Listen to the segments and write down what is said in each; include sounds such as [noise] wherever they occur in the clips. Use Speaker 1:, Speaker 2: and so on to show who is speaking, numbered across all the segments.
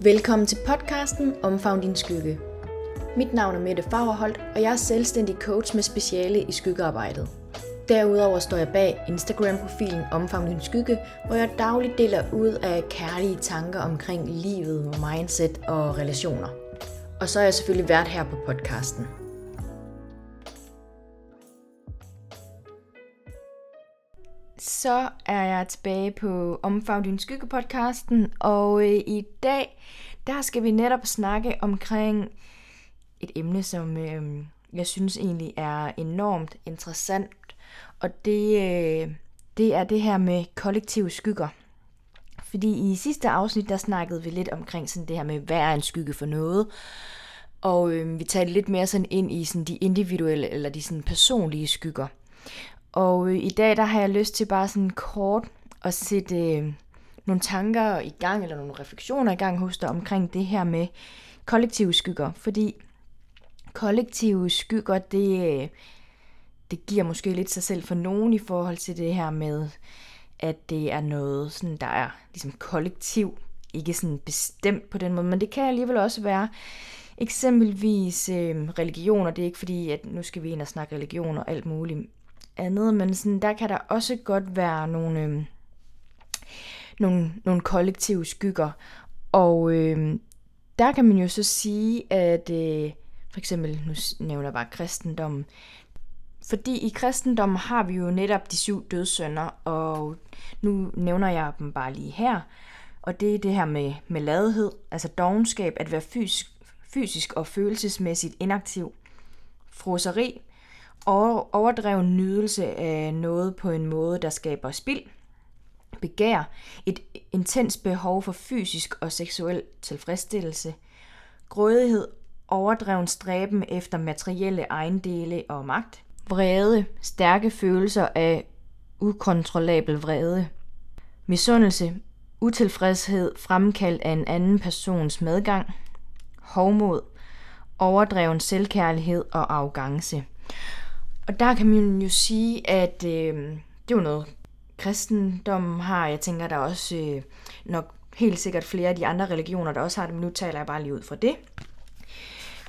Speaker 1: Velkommen til podcasten Omfavn din skygge. Mit navn er Mette Fagerholt, og jeg er selvstændig coach med speciale i skyggearbejdet. Derudover står jeg bag Instagram-profilen Omfavn din skygge, hvor jeg dagligt deler ud af kærlige tanker omkring livet, mindset og relationer. Og så er jeg selvfølgelig vært her på podcasten. Så er jeg tilbage på Omfavn din skygge podcasten, og øh, i dag, der skal vi netop snakke omkring et emne, som øh, jeg synes egentlig er enormt interessant, og det, øh, det er det her med kollektive skygger. Fordi i sidste afsnit, der snakkede vi lidt omkring sådan det her med, hvad er en skygge for noget, og øh, vi talte lidt mere sådan ind i sådan de individuelle eller de sådan personlige skygger. Og øh, i dag der har jeg lyst til bare sådan kort at sætte øh, nogle tanker i gang, eller nogle refleksioner i gang hos dig omkring det her med kollektive skygger. Fordi kollektive skygger, det, øh, det giver måske lidt sig selv for nogen i forhold til det her med, at det er noget, sådan, der er ligesom kollektiv, ikke sådan bestemt på den måde, men det kan alligevel også være eksempelvis øh, religioner. Det er ikke fordi, at nu skal vi ind og snakke religion og alt muligt, andet, men sådan, der kan der også godt være nogle, øh, nogle, nogle kollektive skygger. Og øh, der kan man jo så sige, at øh, for eksempel, nu nævner jeg bare kristendommen, fordi i kristendommen har vi jo netop de syv dødssynder, og nu nævner jeg dem bare lige her. Og det er det her med, med ladhed, altså dogenskab, at være fysisk, fysisk og følelsesmæssigt inaktiv. Froseri, overdreven nydelse af noget på en måde, der skaber spild, begær, et intens behov for fysisk og seksuel tilfredsstillelse, grådighed, overdreven stræben efter materielle ejendele og magt, vrede, stærke følelser af ukontrollabel vrede, misundelse, utilfredshed fremkaldt af en anden persons medgang, hovmod, overdreven selvkærlighed og arrogance. Og der kan man jo sige, at øh, det er jo noget, kristendommen har. Jeg tænker, der er også øh, nok helt sikkert flere af de andre religioner, der også har det, men nu taler jeg bare lige ud fra det.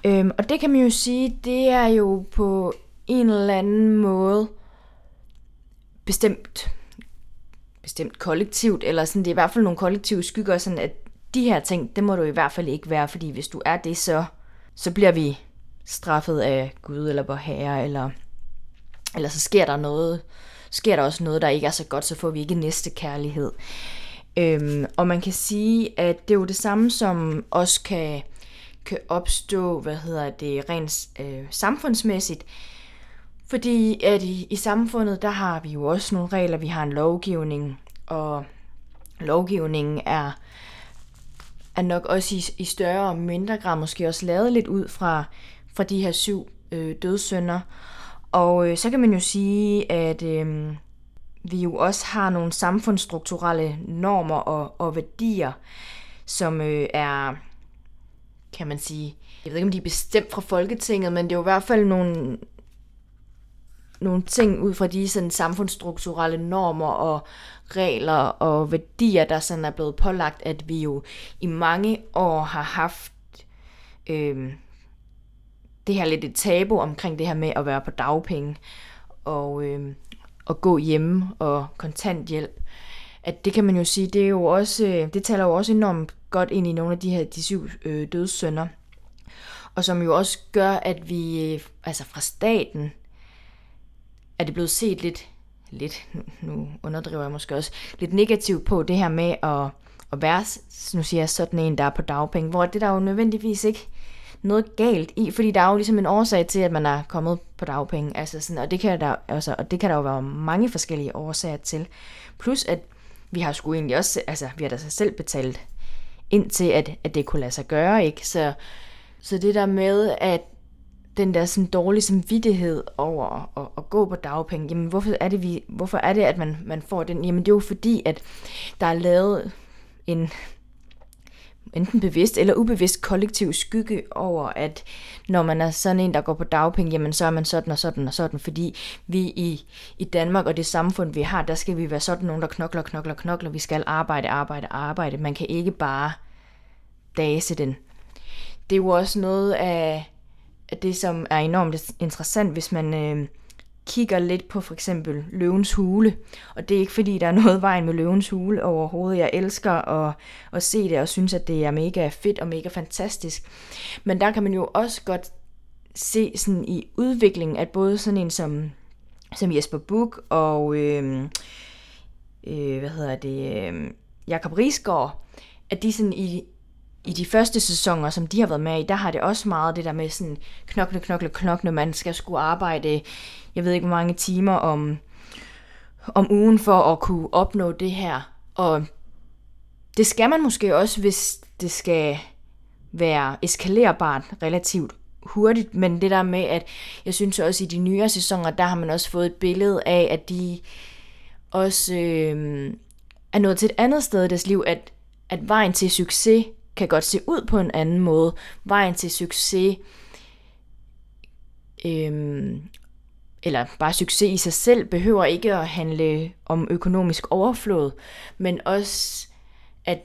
Speaker 1: Øhm, og det kan man jo sige, det er jo på en eller anden måde bestemt, bestemt kollektivt, eller sådan, det er i hvert fald nogle kollektive skygger, sådan at de her ting, det må du i hvert fald ikke være, fordi hvis du er det, så, så bliver vi straffet af Gud eller vor herre, eller eller så sker der noget, sker der også noget, der ikke er så godt, så får vi ikke næste kærlighed. Øhm, og man kan sige, at det er jo det samme, som også kan, kan opstå, hvad hedder det, rent øh, samfundsmæssigt. Fordi at i, i samfundet, der har vi jo også nogle regler, vi har en lovgivning, og lovgivningen er, er nok også i, i større og mindre grad måske også lavet lidt ud fra, fra de her syv øh, dødssynder. Og øh, så kan man jo sige, at øh, vi jo også har nogle samfundsstrukturelle normer og, og værdier, som øh, er, kan man sige, jeg ved ikke om de er bestemt fra Folketinget, men det er jo i hvert fald nogle, nogle ting ud fra de sådan, samfundsstrukturelle normer og regler og værdier, der sådan er blevet pålagt, at vi jo i mange år har haft øh, det her lidt et tabu omkring det her med at være på dagpenge og, øh, og gå hjemme og kontanthjælp. At det kan man jo sige, det er jo også, øh, det taler jo også enormt godt ind i nogle af de her de syv øh, dødssynder. Og som jo også gør, at vi, øh, altså fra staten, er det blevet set lidt, lidt, nu underdriver jeg måske også, lidt negativt på det her med at, at være, nu siger jeg, sådan en, der er på dagpenge, hvor det der jo nødvendigvis ikke noget galt i, fordi der er jo ligesom en årsag til, at man er kommet på dagpenge, altså sådan, og, det kan der, altså, og det kan der jo være mange forskellige årsager til. Plus at vi har sgu egentlig også, altså vi har da sig selv betalt ind til, at, at det kunne lade sig gøre, ikke? Så, så det der med, at den der sådan dårlige samvittighed over at, at gå på dagpenge, jamen hvorfor er det, vi, hvorfor er det at man, man får den? Jamen det er jo fordi, at der er lavet en enten bevidst eller ubevidst kollektiv skygge over, at når man er sådan en, der går på dagpenge, jamen så er man sådan og sådan og sådan, fordi vi i, i Danmark og det samfund, vi har, der skal vi være sådan nogen, der knokler, knokler, knokler. Vi skal arbejde, arbejde, arbejde. Man kan ikke bare dase den. Det er jo også noget af, det, som er enormt interessant, hvis man øh, kigger lidt på for eksempel løvens hule. Og det er ikke fordi, der er noget vejen med løvens hule overhovedet. Jeg elsker at, at se det og synes, at det er mega fedt og mega fantastisk. Men der kan man jo også godt se sådan i udviklingen, at både sådan en som, som Jesper Buch og øh, øh, hvad hedder det, øh, Jakob Risgaard, at de sådan i, i de første sæsoner, som de har været med i, der har det også meget det der med sådan knokle, knokle, knokle, man skal skulle arbejde, jeg ved ikke hvor mange timer om, om ugen for at kunne opnå det her. Og det skal man måske også, hvis det skal være eskalerbart relativt hurtigt, men det der med, at jeg synes også i de nyere sæsoner, der har man også fået et billede af, at de også øh, er nået til et andet sted i deres liv, at, at vejen til succes kan godt se ud på en anden måde. Vejen til succes, øhm, eller bare succes i sig selv, behøver ikke at handle om økonomisk overflod, men også, at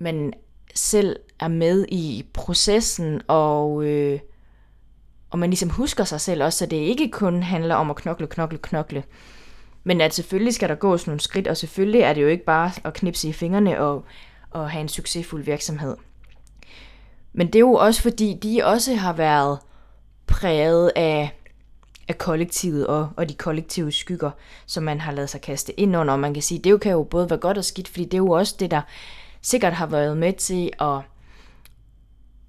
Speaker 1: man selv er med i processen, og, øh, og man ligesom husker sig selv også, så det ikke kun handler om at knokle, knokle, knokle. Men at selvfølgelig skal der gås nogle skridt, og selvfølgelig er det jo ikke bare at knipse i fingrene og, og have en succesfuld virksomhed. Men det er jo også fordi, de også har været præget af, af kollektivet og, og de kollektive skygger, som man har lavet sig kaste ind under. Og man kan sige, det kan jo både være godt og skidt, fordi det er jo også det, der sikkert har været med til at,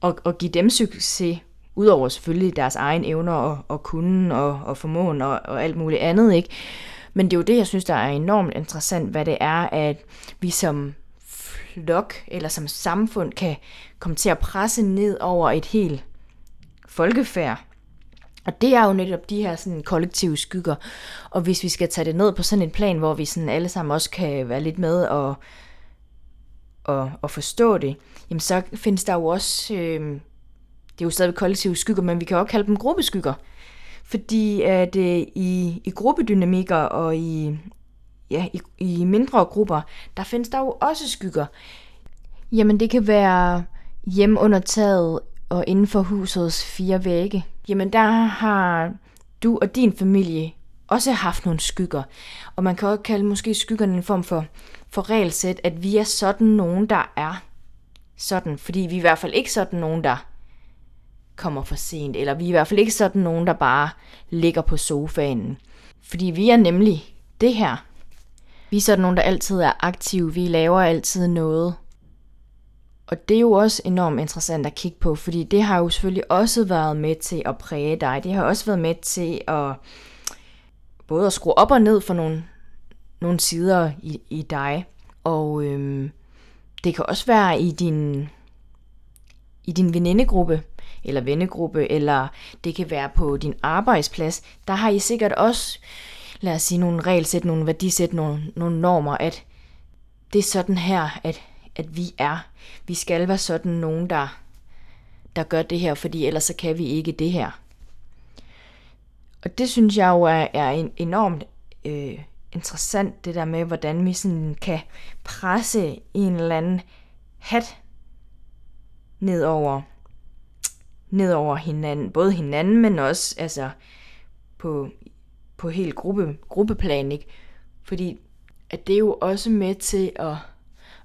Speaker 1: at, at give dem succes, udover selvfølgelig deres egen evner og, og kunden og, og formåen og, og alt muligt andet, ikke? Men det er jo det, jeg synes, der er enormt interessant, hvad det er, at vi som flok eller som samfund kan komme til at presse ned over et helt folkefærd. Og det er jo netop de her sådan kollektive skygger. Og hvis vi skal tage det ned på sådan en plan, hvor vi sådan alle sammen også kan være lidt med og, og, og forstå det, jamen så findes der jo også, øh, det er jo stadig kollektive skygger, men vi kan også kalde dem gruppeskygger. Fordi at øh, i, i gruppedynamikker og i, ja, i, i mindre grupper, der findes der jo også skygger. Jamen det kan være hjem under taget og inden for husets fire vægge. Jamen der har du og din familie også haft nogle skygger. Og man kan også kalde måske skyggerne en form for, for regelsæt, at vi er sådan nogen, der er sådan. Fordi vi er i hvert fald ikke sådan nogen, der kommer for sent. Eller vi er i hvert fald ikke sådan nogen, der bare ligger på sofaen. Fordi vi er nemlig det her. Vi er sådan nogen, der altid er aktive. Vi laver altid noget. Og det er jo også enormt interessant at kigge på, fordi det har jo selvfølgelig også været med til at præge dig. Det har også været med til at både at skrue op og ned for nogle, nogle sider i, i dig. Og øhm, det kan også være i din, i din venindegruppe, eller vennegruppe, eller det kan være på din arbejdsplads. Der har I sikkert også lad os sige, nogle regelsæt, nogle værdisæt, nogle, nogle normer, at det er sådan her, at, at vi er. Vi skal være sådan nogen, der, der gør det her, fordi ellers så kan vi ikke det her. Og det synes jeg jo er, er en, enormt øh, interessant, det der med, hvordan vi sådan kan presse en eller anden hat ned over, ned over hinanden, både hinanden, men også altså, på, på helt gruppe, gruppeplan, ikke? Fordi at det er jo også med til at,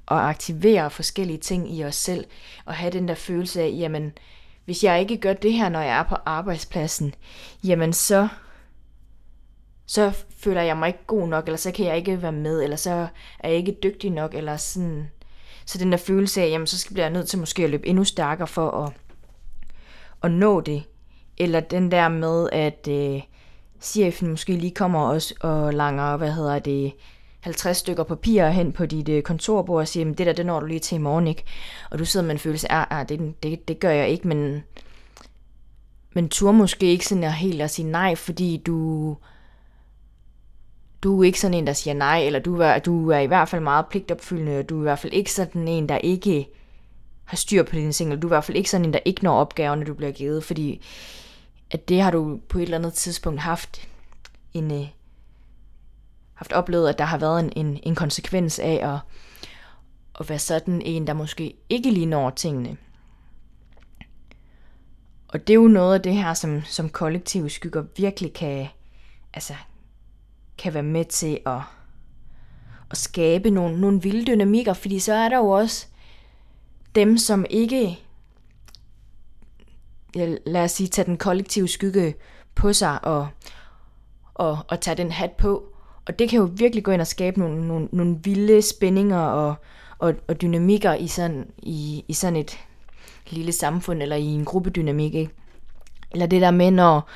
Speaker 1: at aktivere forskellige ting i os selv, og have den der følelse af, jamen, hvis jeg ikke gør det her, når jeg er på arbejdspladsen, jamen så, så føler jeg mig ikke god nok, eller så kan jeg ikke være med, eller så er jeg ikke dygtig nok, eller sådan. Så den der følelse af, jamen så bliver jeg nødt til måske at løbe endnu stærkere for at, at nå det. Eller den der med, at øh, chefen måske lige kommer også og langer, hvad hedder det, 50 stykker papir hen på dit øh, kontorbord og siger, det der, det når du lige til i morgen, ikke? Og du sidder med en følelse af, ah, ah det, det, det gør jeg ikke, men, men tur måske ikke sådan at helt at sige nej, fordi du, du er ikke sådan en, der siger nej, eller du er, du er i hvert fald meget pligtopfyldende, og du er i hvert fald ikke sådan en, der ikke har styr på dine ting, eller du er i hvert fald ikke sådan en, der ikke når opgaverne, du bliver givet, fordi at det har du på et eller andet tidspunkt haft en, øh, haft oplevet, at der har været en, en, en konsekvens af at, at være sådan en, der måske ikke lige når tingene. Og det er jo noget af det her, som, som kollektive skygger virkelig kan, altså, kan være med til at, at skabe nogle, nogle vilde dynamikker, fordi så er der jo også dem, som ikke, lad os sige, tage den kollektive skygge på sig og, og, og tage den hat på. Og det kan jo virkelig gå ind og skabe nogle, nogle, nogle vilde spændinger og, og, og dynamikker i sådan, i, i sådan et lille samfund eller i en gruppedynamik. Ikke? Eller det der med, når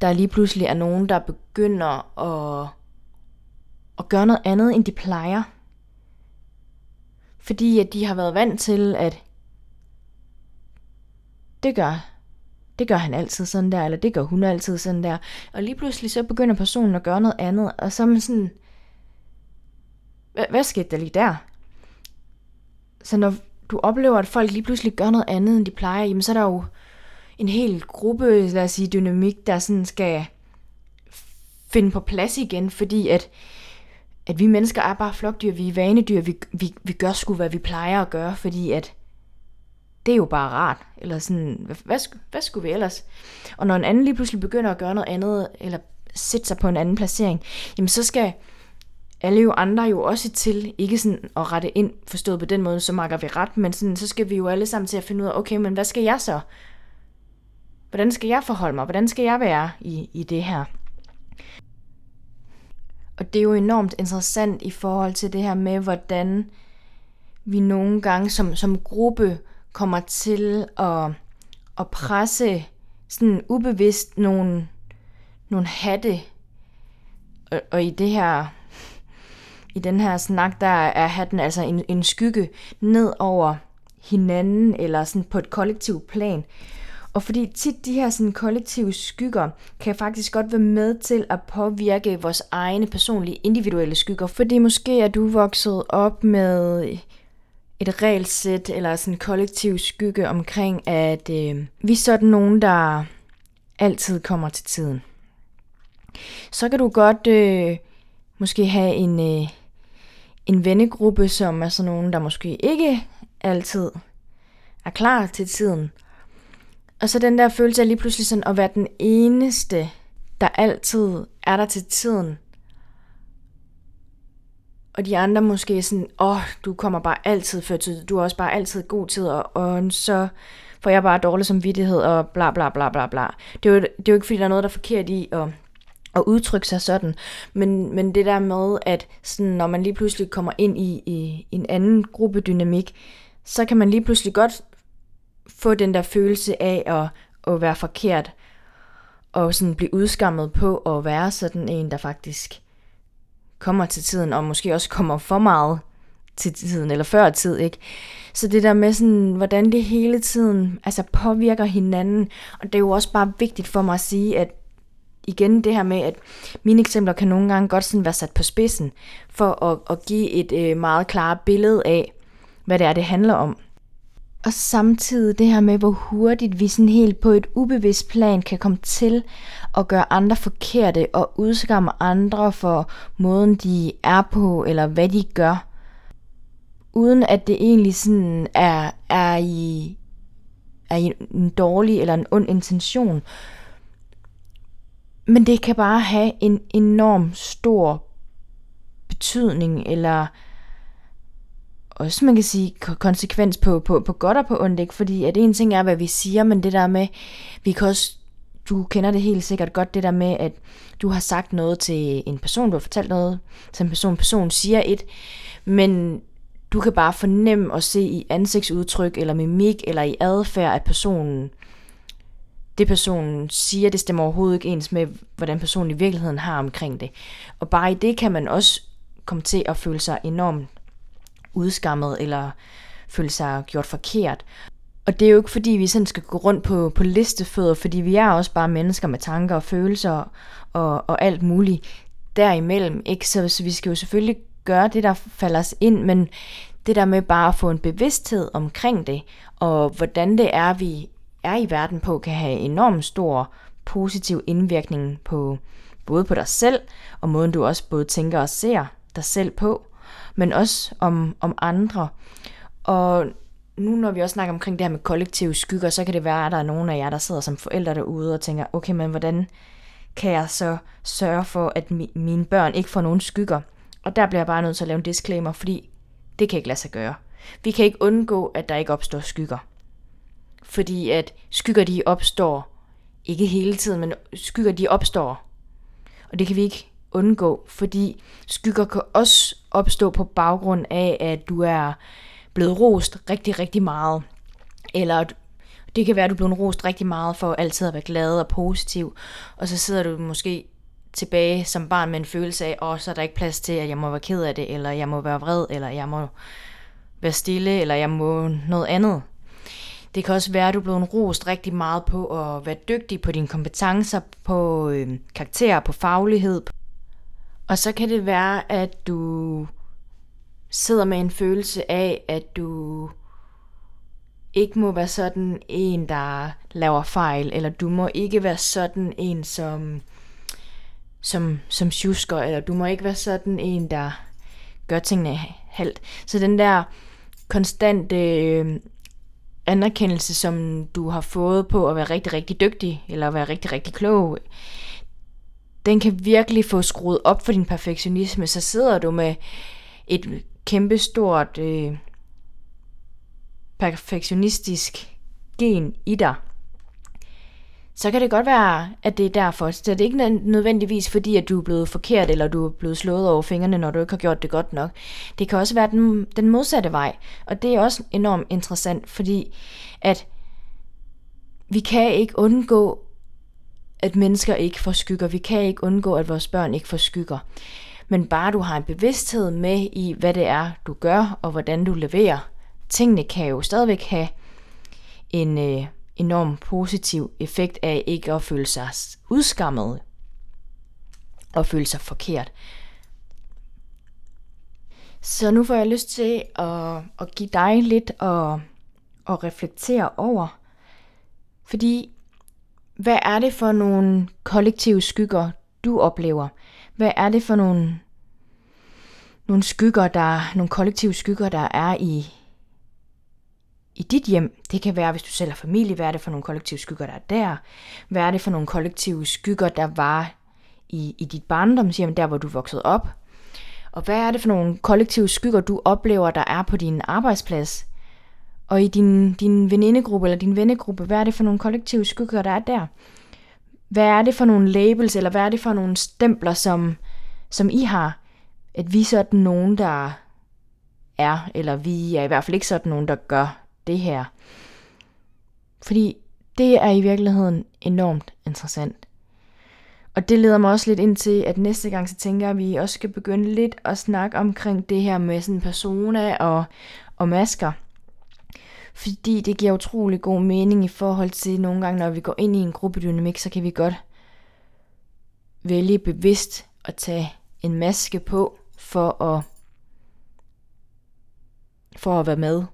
Speaker 1: der lige pludselig er nogen, der begynder at, at gøre noget andet, end de plejer. Fordi at de har været vant til, at det gør, det gør han altid sådan der, eller det gør hun altid sådan der. Og lige pludselig så begynder personen at gøre noget andet, og så er man sådan, hvad, skete der lige der? Så når du oplever, at folk lige pludselig gør noget andet, end de plejer, jamen så er der jo en hel gruppe, lad os sige, dynamik, der sådan skal finde på plads igen, fordi at, at vi mennesker er bare flokdyr, vi er vanedyr, vi, vi, vi gør sgu, hvad vi plejer at gøre, fordi at det er jo bare rart, eller sådan, hvad, hvad, hvad skulle vi ellers? Og når en anden lige pludselig begynder at gøre noget andet, eller sætte sig på en anden placering, jamen så skal alle jo andre jo også til, ikke sådan at rette ind, forstået på den måde, så makker vi ret, men sådan, så skal vi jo alle sammen til at finde ud af, okay, men hvad skal jeg så? Hvordan skal jeg forholde mig? Hvordan skal jeg være i, i det her? Og det er jo enormt interessant i forhold til det her med, hvordan vi nogle gange som, som gruppe kommer til at, at presse sådan ubevidst nogle, nogle hatte. Og, og i det her i den her snak, der er hatten altså en, en skygge ned over hinanden, eller sådan på et kollektivt plan. Og fordi tit de her sådan kollektive skygger kan faktisk godt være med til at påvirke vores egne personlige individuelle skygger. Fordi måske er du vokset op med et regelsæt eller sådan en kollektiv skygge omkring, at øh, vi er sådan nogen, der altid kommer til tiden. Så kan du godt øh, måske have en, øh, en vennegruppe, som er sådan nogen, der måske ikke altid er klar til tiden. Og så den der følelse af lige pludselig sådan at være den eneste, der altid er der til tiden. Og de andre måske sådan, åh, oh, du kommer bare altid før tid, du er også bare altid god tid, og, og så får jeg bare dårlig samvittighed, og bla bla bla bla bla. Det er jo, det er jo ikke, fordi der er noget, der er forkert i at, at udtrykke sig sådan, men, men det der med, at sådan, når man lige pludselig kommer ind i, i, en anden gruppedynamik, så kan man lige pludselig godt få den der følelse af at, at være forkert, og sådan blive udskammet på at være sådan en, der faktisk kommer til tiden, og måske også kommer for meget til tiden, eller før tid, ikke? Så det der med sådan, hvordan det hele tiden altså påvirker hinanden, og det er jo også bare vigtigt for mig at sige, at igen det her med, at mine eksempler kan nogle gange godt sådan være sat på spidsen, for at, at give et øh, meget klart billede af, hvad det er, det handler om. Og samtidig det her med, hvor hurtigt vi sådan helt på et ubevidst plan kan komme til at gøre andre forkerte og udskamme andre for måden, de er på, eller hvad de gør. Uden at det egentlig sådan er, er, i, er i en dårlig eller en ond intention. Men det kan bare have en enorm stor betydning, eller også man kan sige konsekvens på, på, på godt og på ondt, ikke? fordi at en ting er, hvad vi siger, men det der med, vi kan også, du kender det helt sikkert godt, det der med, at du har sagt noget til en person, du har fortalt noget til en person, person siger et, men du kan bare fornemme og se i ansigtsudtryk, eller mimik, eller i adfærd, at personen, det personen siger, det stemmer overhovedet ikke ens med, hvordan personen i virkeligheden har omkring det. Og bare i det kan man også komme til at føle sig enormt udskammet eller føle sig gjort forkert. Og det er jo ikke fordi, vi sådan skal gå rundt på, på listefødder, fordi vi er også bare mennesker med tanker og følelser og, og alt muligt derimellem. Ikke? Så, så vi skal jo selvfølgelig gøre det, der falder os ind, men det der med bare at få en bevidsthed omkring det, og hvordan det er, vi er i verden på, kan have enormt stor positiv indvirkning på både på dig selv, og måden du også både tænker og ser dig selv på, men også om, om andre. Og nu når vi også snakker omkring det her med kollektive skygger, så kan det være, at der er nogen af jer, der sidder som forældre derude og tænker, okay, men hvordan kan jeg så sørge for, at mi- mine børn ikke får nogen skygger? Og der bliver jeg bare nødt til at lave en disclaimer, fordi det kan ikke lade sig gøre. Vi kan ikke undgå, at der ikke opstår skygger. Fordi at skygger de opstår, ikke hele tiden, men skygger de opstår. Og det kan vi ikke undgå, fordi skygger kan også opstå på baggrund af, at du er blevet rost rigtig, rigtig meget. Eller det kan være, at du er blevet rost rigtig meget for altid at være glad og positiv. Og så sidder du måske tilbage som barn med en følelse af, åh, så er der ikke plads til, at jeg må være ked af det, eller jeg må være vred, eller jeg må være stille, eller jeg må noget andet. Det kan også være, at du er blevet rost rigtig meget på at være dygtig på dine kompetencer, på øh, på faglighed. Og så kan det være, at du sidder med en følelse af, at du ikke må være sådan en, der laver fejl, eller du må ikke være sådan en, som, som, som tjusker, eller du må ikke være sådan en, der gør tingene halvt. Så den der konstante øh, anerkendelse, som du har fået på at være rigtig, rigtig dygtig, eller at være rigtig, rigtig klog, den kan virkelig få skruet op for din perfektionisme. Så sidder du med et kæmpestort øh, perfektionistisk gen i dig, så kan det godt være, at det er derfor. Så det er ikke nødvendigvis fordi, at du er blevet forkert, eller du er blevet slået over fingrene, når du ikke har gjort det godt nok. Det kan også være den, den modsatte vej. Og det er også enormt interessant, fordi at vi kan ikke undgå, at mennesker ikke får skygger. Vi kan ikke undgå, at vores børn ikke får skygger. Men bare du har en bevidsthed med i, hvad det er, du gør, og hvordan du leverer. Tingene kan jo stadigvæk have en øh, enorm positiv effekt af ikke at føle sig udskammet og føle sig forkert. Så nu får jeg lyst til at, at give dig lidt at, at reflektere over. Fordi, hvad er det for nogle kollektive skygger, du oplever? Hvad er det for nogle, nogle skygger, der, nogle kollektive skygger, der er i, i dit hjem. Det kan være, hvis du selv har familie, hvad er det for nogle kollektive skygger, der er der? Hvad er det for nogle kollektive skygger, der var i, i dit barndomshjem, der hvor du voksede op? Og hvad er det for nogle kollektive skygger, du oplever, der er på din arbejdsplads? Og i din, din venindegruppe eller din vennegruppe, hvad er det for nogle kollektive skygger, der er der? Hvad er det for nogle labels, eller hvad er det for nogle stempler, som, som I har? At vi er sådan nogen, der er, eller vi er i hvert fald ikke sådan nogen, der gør det her. Fordi det er i virkeligheden enormt interessant. Og det leder mig også lidt ind til, at næste gang så tænker jeg, at vi også skal begynde lidt at snakke omkring det her med sådan persona og, og masker. Fordi det giver utrolig god mening i forhold til nogle gange, når vi går ind i en gruppedynamik, så kan vi godt vælge bevidst at tage en maske på for at for at være med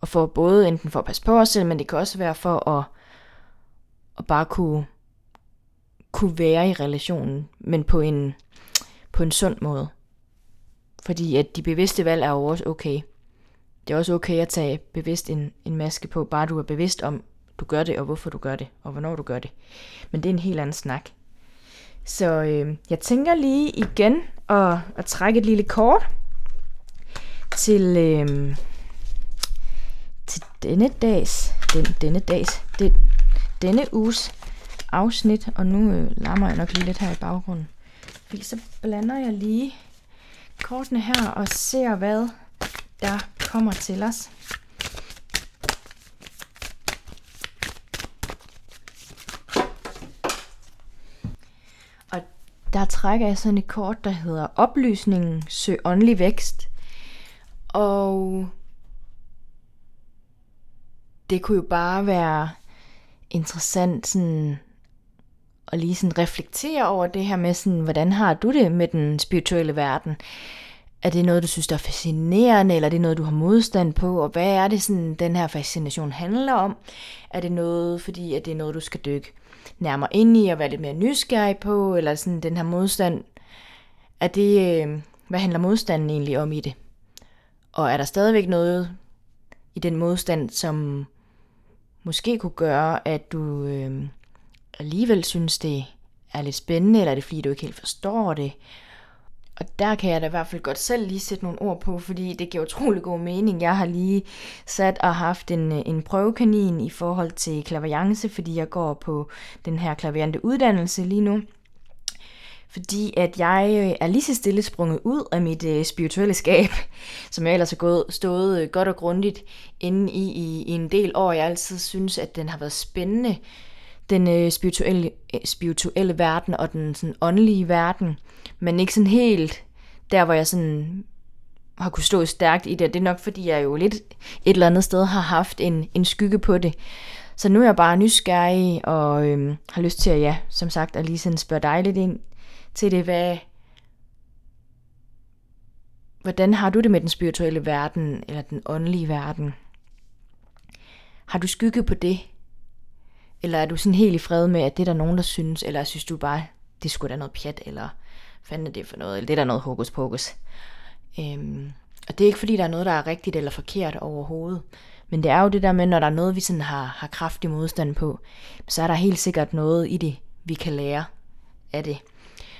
Speaker 1: og for både enten for at passe på os selv, men det kan også være for at, at bare kunne, kunne være i relationen, men på en, på en sund måde. Fordi at de bevidste valg er jo også okay. Det er også okay at tage bevidst en, en maske på, bare du er bevidst om, du gør det, og hvorfor du gør det, og hvornår du gør det. Men det er en helt anden snak. Så øh, jeg tænker lige igen at, at trække et lille kort til, øh, til denne dags, den, denne dags, den, denne uges afsnit, og nu øh, larmer jeg nok lige lidt her i baggrunden. Fordi så blander jeg lige kortene her og ser, hvad der kommer til os. Og der trækker jeg sådan et kort, der hedder Oplysningen Søg åndelig vækst. Og det kunne jo bare være interessant sådan at lige sådan reflektere over det her med sådan, hvordan har du det med den spirituelle verden? Er det noget, du synes, der er fascinerende, eller er det noget, du har modstand på? Og hvad er det, sådan, den her fascination handler om? Er det noget, fordi at det er noget, du skal dykke nærmere ind i og være lidt mere nysgerrig på? Eller sådan den her modstand, er det, øh, hvad handler modstanden egentlig om i det? Og er der stadigvæk noget i den modstand, som måske kunne gøre, at du øh, alligevel synes, det er lidt spændende, eller er det fordi, du ikke helt forstår det? Og der kan jeg da i hvert fald godt selv lige sætte nogle ord på, fordi det giver utrolig god mening. Jeg har lige sat og haft en, øh, en prøvekanin i forhold til klaverjance, fordi jeg går på den her klaverende uddannelse lige nu. Fordi at jeg øh, er lige så stille sprunget ud af mit øh, spirituelle skab, [laughs] som jeg ellers har gået, stået øh, godt og grundigt inde i, i, i en del år. Jeg altid synes, at den har været spændende, den øh, spirituelle, øh, spirituelle verden og den sådan åndelige verden men ikke sådan helt der, hvor jeg sådan har kunne stå stærkt i det. Det er nok, fordi jeg jo lidt et eller andet sted har haft en, en skygge på det. Så nu er jeg bare nysgerrig og øhm, har lyst til at, ja, som sagt, at lige sådan spørge dig lidt ind til det, hvad, hvordan har du det med den spirituelle verden, eller den åndelige verden? Har du skygge på det? Eller er du sådan helt i fred med, at det er der nogen, der synes, eller synes du bare, det skulle da noget pjat, eller fanden er det for noget, eller det er der noget hokus pokus. Øhm, og det er ikke fordi, der er noget, der er rigtigt eller forkert overhovedet. Men det er jo det der med, når der er noget, vi sådan har, har kraftig modstand på, så er der helt sikkert noget i det, vi kan lære af det.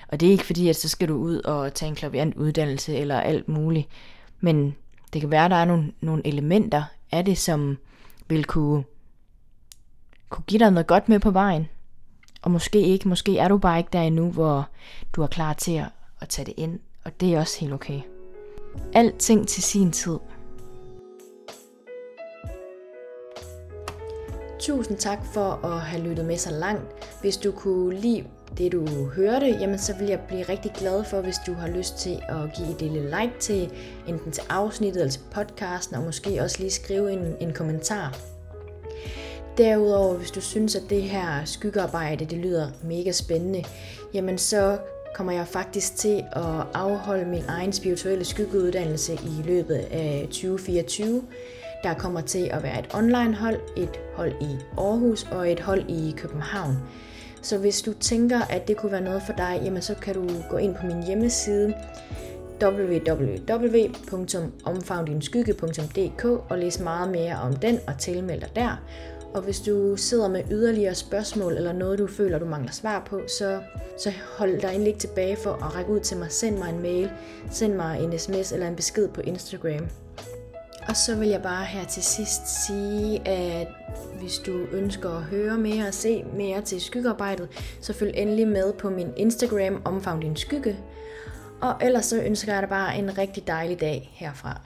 Speaker 1: Og det er ikke fordi, at så skal du ud og tage en klaviant uddannelse eller alt muligt. Men det kan være, at der er nogle, nogle elementer af det, som vil kunne, kunne give dig noget godt med på vejen. Og måske ikke, måske er du bare ikke der endnu, hvor du er klar til at, at tage det ind. Og det er også helt okay. Alting til sin tid. Tusind tak for at have lyttet med så langt. Hvis du kunne lide det, du hørte, jamen så vil jeg blive rigtig glad for, hvis du har lyst til at give et lille like til enten til afsnittet eller til podcasten, og måske også lige skrive en, en kommentar. Derudover, hvis du synes, at det her skyggearbejde, det lyder mega spændende, jamen så kommer jeg faktisk til at afholde min egen spirituelle skyggeuddannelse i løbet af 2024. Der kommer til at være et online hold, et hold i Aarhus og et hold i København. Så hvis du tænker, at det kunne være noget for dig, jamen så kan du gå ind på min hjemmeside www.omfavndinskygge.dk og læse meget mere om den og tilmelde dig der. Og hvis du sidder med yderligere spørgsmål eller noget, du føler, du mangler svar på, så, så hold dig endelig ikke tilbage for at række ud til mig. Send mig en mail, send mig en sms eller en besked på Instagram. Og så vil jeg bare her til sidst sige, at hvis du ønsker at høre mere og se mere til skyggearbejdet, så følg endelig med på min Instagram, omfavn din skygge. Og ellers så ønsker jeg dig bare en rigtig dejlig dag herfra.